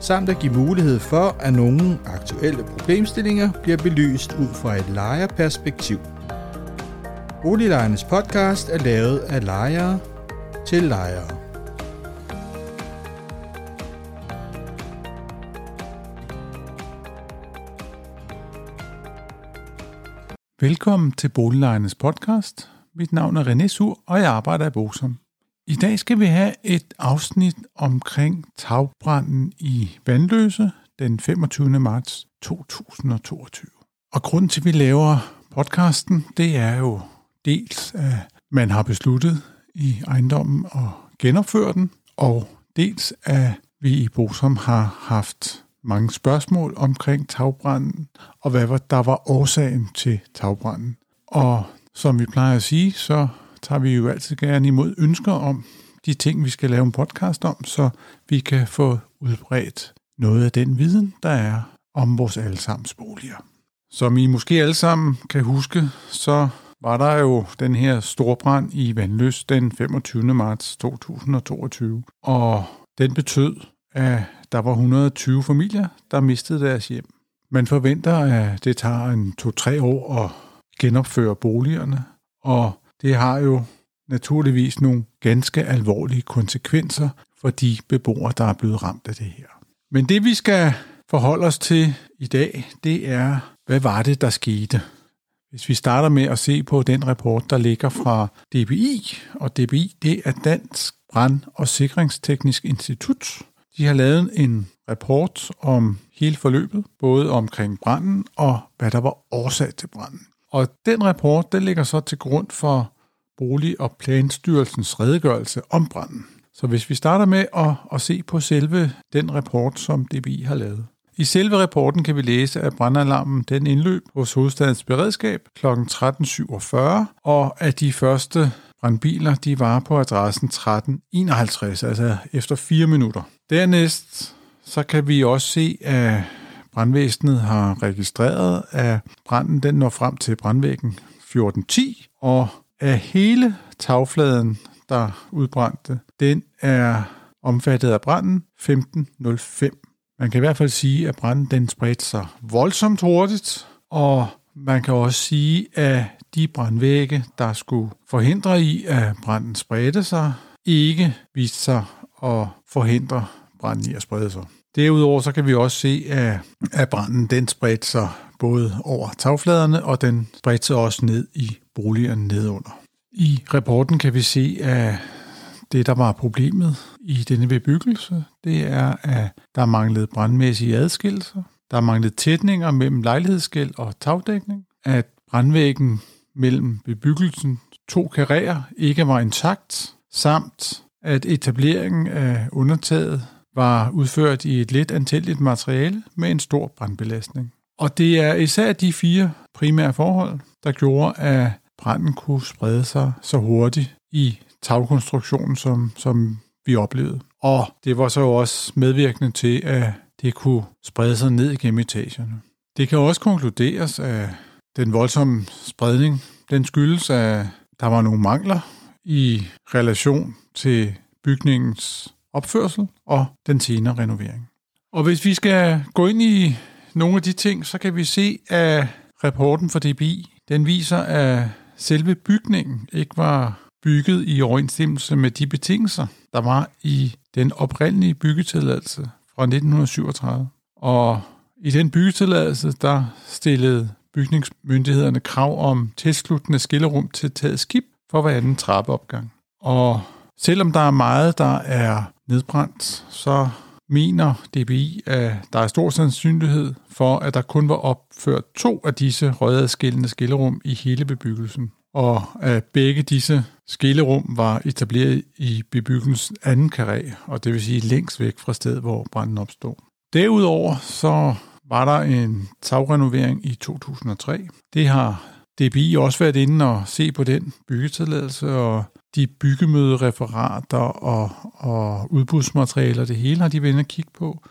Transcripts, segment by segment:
samt at give mulighed for, at nogle aktuelle problemstillinger bliver belyst ud fra et lejerperspektiv. Boliglejernes podcast er lavet af lejere til lejere. Velkommen til Boliglejernes podcast. Mit navn er René Sur, og jeg arbejder i Bosom. I dag skal vi have et afsnit omkring tagbranden i Vandløse den 25. marts 2022. Og grunden til, at vi laver podcasten, det er jo dels, at man har besluttet i ejendommen at genopføre den, og dels, at vi i Bosom har haft mange spørgsmål omkring tagbranden, og hvad der var årsagen til tagbranden. Og som vi plejer at sige, så tager vi jo altid gerne imod ønsker om de ting, vi skal lave en podcast om, så vi kan få udbredt noget af den viden, der er om vores allesammens boliger. Som I måske alle sammen kan huske, så var der jo den her storbrand i Vandløs den 25. marts 2022, og den betød, at der var 120 familier, der mistede deres hjem. Man forventer, at det tager en to-tre år at genopføre boligerne, og det har jo naturligvis nogle ganske alvorlige konsekvenser for de beboere, der er blevet ramt af det her. Men det vi skal forholde os til i dag, det er, hvad var det, der skete? Hvis vi starter med at se på den rapport, der ligger fra DBI, og DBI det er Dansk Brand- og Sikringsteknisk Institut. De har lavet en rapport om hele forløbet, både omkring branden og hvad der var årsag til branden. Og den rapport, den ligger så til grund for Bolig- og Planstyrelsens redegørelse om branden. Så hvis vi starter med at, at se på selve den rapport, som DBI har lavet. I selve rapporten kan vi læse, at brandalarmen den indløb hos hovedstadens beredskab kl. 13.47, og at de første brandbiler de var på adressen 1351, altså efter 4 minutter. Dernæst så kan vi også se, at brandvæsenet har registreret, at branden den når frem til brandvæggen 1410, og af hele tagfladen, der udbrændte, den er omfattet af branden 1505. Man kan i hvert fald sige, at branden den spredte sig voldsomt hurtigt, og man kan også sige, at de brandvægge, der skulle forhindre i, at branden spredte sig, ikke viste sig at forhindre branden i at sprede sig. Derudover så kan vi også se, at, at branden den spredte sig både over tagfladerne, og den spredte sig også ned i boliger nedunder. I rapporten kan vi se, at det, der var problemet i denne bebyggelse, det er, at der manglede brandmæssige adskillelser, der manglede tætninger mellem lejlighedsskæld og tagdækning, at brandvæggen mellem bebyggelsen to karrierer ikke var intakt, samt at etableringen af undertaget var udført i et let antændeligt materiale med en stor brandbelastning. Og det er især de fire primære forhold, der gjorde, at branden kunne sprede sig så hurtigt i tagkonstruktionen, som, som vi oplevede. Og det var så også medvirkende til, at det kunne sprede sig ned igennem etagerne. Det kan også konkluderes, at den voldsomme spredning, den skyldes, at der var nogle mangler i relation til bygningens opførsel og den senere renovering. Og hvis vi skal gå ind i nogle af de ting, så kan vi se, at rapporten for DBI, den viser, at selve bygningen ikke var bygget i overensstemmelse med de betingelser, der var i den oprindelige byggetilladelse fra 1937. Og i den byggetilladelse, der stillede bygningsmyndighederne krav om tilsluttende skillerum til taget skib for hver anden trappeopgang. Og selvom der er meget, der er nedbrændt, så mener DBI, at der er stor sandsynlighed for, at der kun var opført to af disse rødadskillende skillerum i hele bebyggelsen, og at begge disse skillerum var etableret i bebyggelsens anden karré, og det vil sige længst væk fra stedet, hvor branden opstod. Derudover så var der en tagrenovering i 2003. Det har DBI også været inde og se på den byggetilladelse, og de byggemødereferater og, og udbudsmaterialer, det hele har de været inde og kigge på.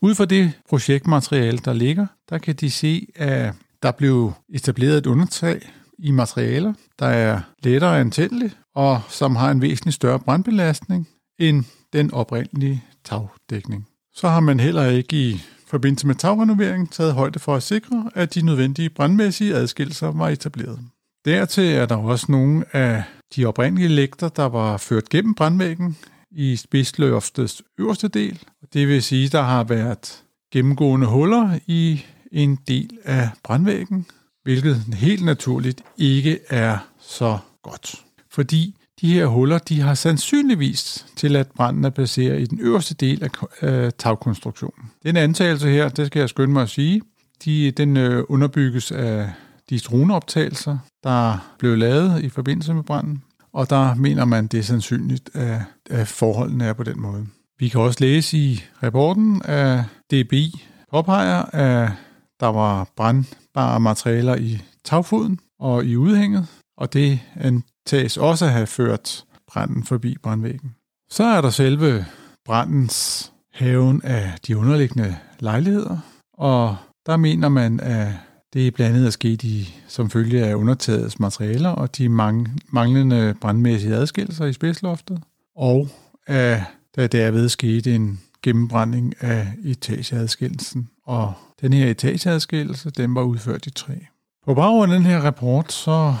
Ud fra det projektmateriale, der ligger, der kan de se, at der blev etableret et undertag i materialer, der er lettere antændeligt, og som har en væsentlig større brandbelastning end den oprindelige tagdækning. Så har man heller ikke i forbindelse med tagrenovering taget højde for at sikre, at de nødvendige brandmæssige adskillelser var etableret. Dertil er der også nogle af de oprindelige lægter, der var ført gennem brandvæggen i spidsløftets øverste del. Det vil sige, der har været gennemgående huller i en del af brandvæggen, hvilket helt naturligt ikke er så godt. Fordi de her huller, de har sandsynligvis tilladt branden at placere i den øverste del af tagkonstruktionen. Den antagelse her, det skal jeg skynde mig at sige, de, den øh, underbygges af de droneoptagelser, der blev lavet i forbindelse med branden, og der mener man, det er sandsynligt, at, at forholdene er på den måde. Vi kan også læse i rapporten, at DBI påpeger, at der var brandbare materialer i tagfoden og i udhænget, og det antages også at have ført branden forbi brandvæggen. Så er der selve brandens haven af de underliggende lejligheder, og der mener man, at det er blandt andet er sket i, som følge af undertagets materialer og de mange, manglende brandmæssige adskillelser i spidsloftet, og af, da derved skete en gennembrænding af etageadskillelsen, og den her etageadskillelse, den var udført i træ. På baggrund af den her rapport, så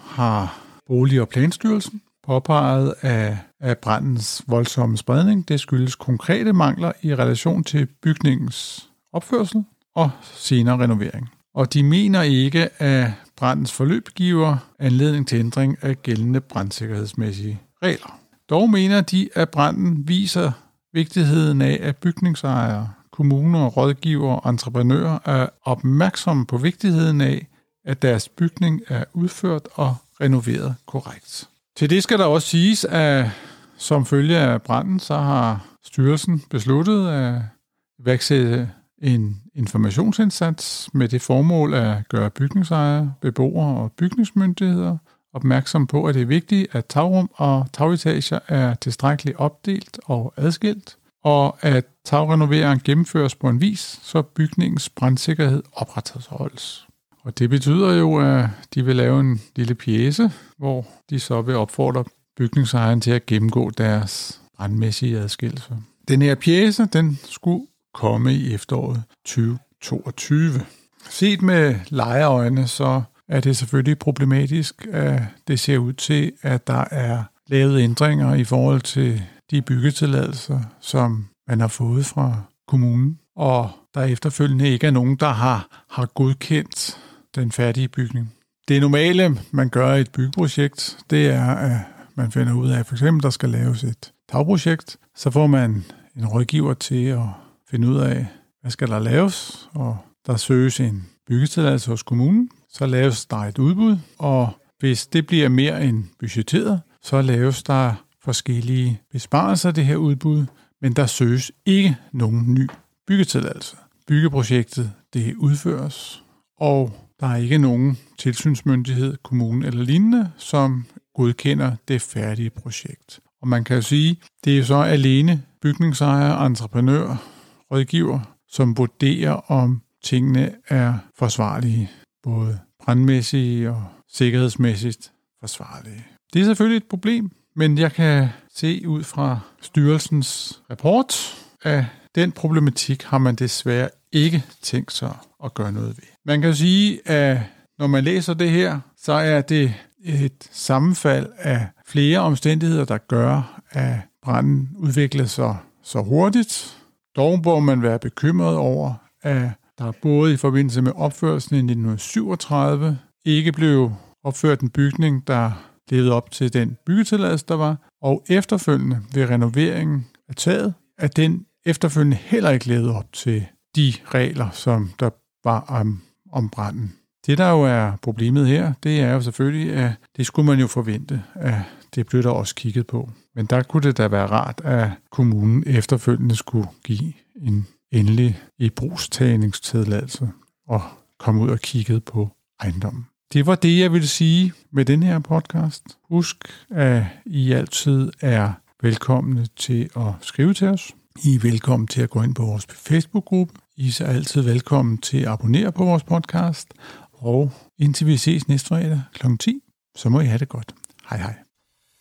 har Bolig- og Planstyrelsen påpeget, at, at brandens voldsomme spredning, det skyldes konkrete mangler i relation til bygningens opførsel og senere renovering. Og de mener ikke, at brandens forløb giver anledning til ændring af gældende brandsikkerhedsmæssige regler. Dog mener de, at branden viser vigtigheden af, at bygningsejere, kommuner, rådgiver og entreprenører er opmærksomme på vigtigheden af, at deres bygning er udført og renoveret korrekt. Til det skal der også siges, at som følge af branden, så har styrelsen besluttet at iværksætte en informationsindsats med det formål at gøre bygningsejere, beboere og bygningsmyndigheder opmærksom på, at det er vigtigt, at tagrum og tagetager er tilstrækkeligt opdelt og adskilt, og at tagrenoveringen gennemføres på en vis, så bygningens brandsikkerhed opretholdes. Og det betyder jo, at de vil lave en lille pjæse, hvor de så vil opfordre bygningsejeren til at gennemgå deres brandmæssige adskillelse. Den her pjæse, den skulle komme i efteråret 2022. Set med lejeøjne, så er det selvfølgelig problematisk, at det ser ud til, at der er lavet ændringer i forhold til de byggetilladelser, som man har fået fra kommunen, og der efterfølgende ikke er nogen, der har, har godkendt den færdige bygning. Det normale, man gør i et byggeprojekt, det er, at man finder ud af, at for eksempel der skal laves et tagprojekt, så får man en rådgiver til at finde ud af, hvad skal der laves, og der søges en byggetilladelse hos kommunen, så laves der et udbud, og hvis det bliver mere end budgetteret, så laves der forskellige besparelser af det her udbud, men der søges ikke nogen ny byggetilladelse. Byggeprojektet det udføres, og der er ikke nogen tilsynsmyndighed, kommune eller lignende, som godkender det færdige projekt. Og man kan jo sige, det er så alene bygningsejer, entreprenør, rådgiver, som vurderer, om tingene er forsvarlige, både brandmæssige og sikkerhedsmæssigt forsvarlige. Det er selvfølgelig et problem, men jeg kan se ud fra styrelsens rapport, at den problematik har man desværre ikke tænkt sig at gøre noget ved. Man kan sige, at når man læser det her, så er det et sammenfald af flere omstændigheder, der gør, at branden udvikler sig så hurtigt. Dog må man være bekymret over, at der både i forbindelse med opførelsen i 1937 ikke blev opført en bygning, der levede op til den byggetilladelse, der var, og efterfølgende ved renoveringen af taget, at den efterfølgende heller ikke levede op til de regler, som der var om, om branden. Det, der jo er problemet her, det er jo selvfølgelig, at det skulle man jo forvente, at det blev der også kigget på. Men der kunne det da være rart, at kommunen efterfølgende skulle give en endelig i brugstagningstilladelse og komme ud og kiggede på ejendommen. Det var det, jeg ville sige med den her podcast. Husk, at I altid er velkomne til at skrive til os. I er velkommen til at gå ind på vores Facebook-gruppe. I er altid velkommen til at abonnere på vores podcast. Og indtil vi ses næste fredag kl. 10, så må I have det godt. Hej hej.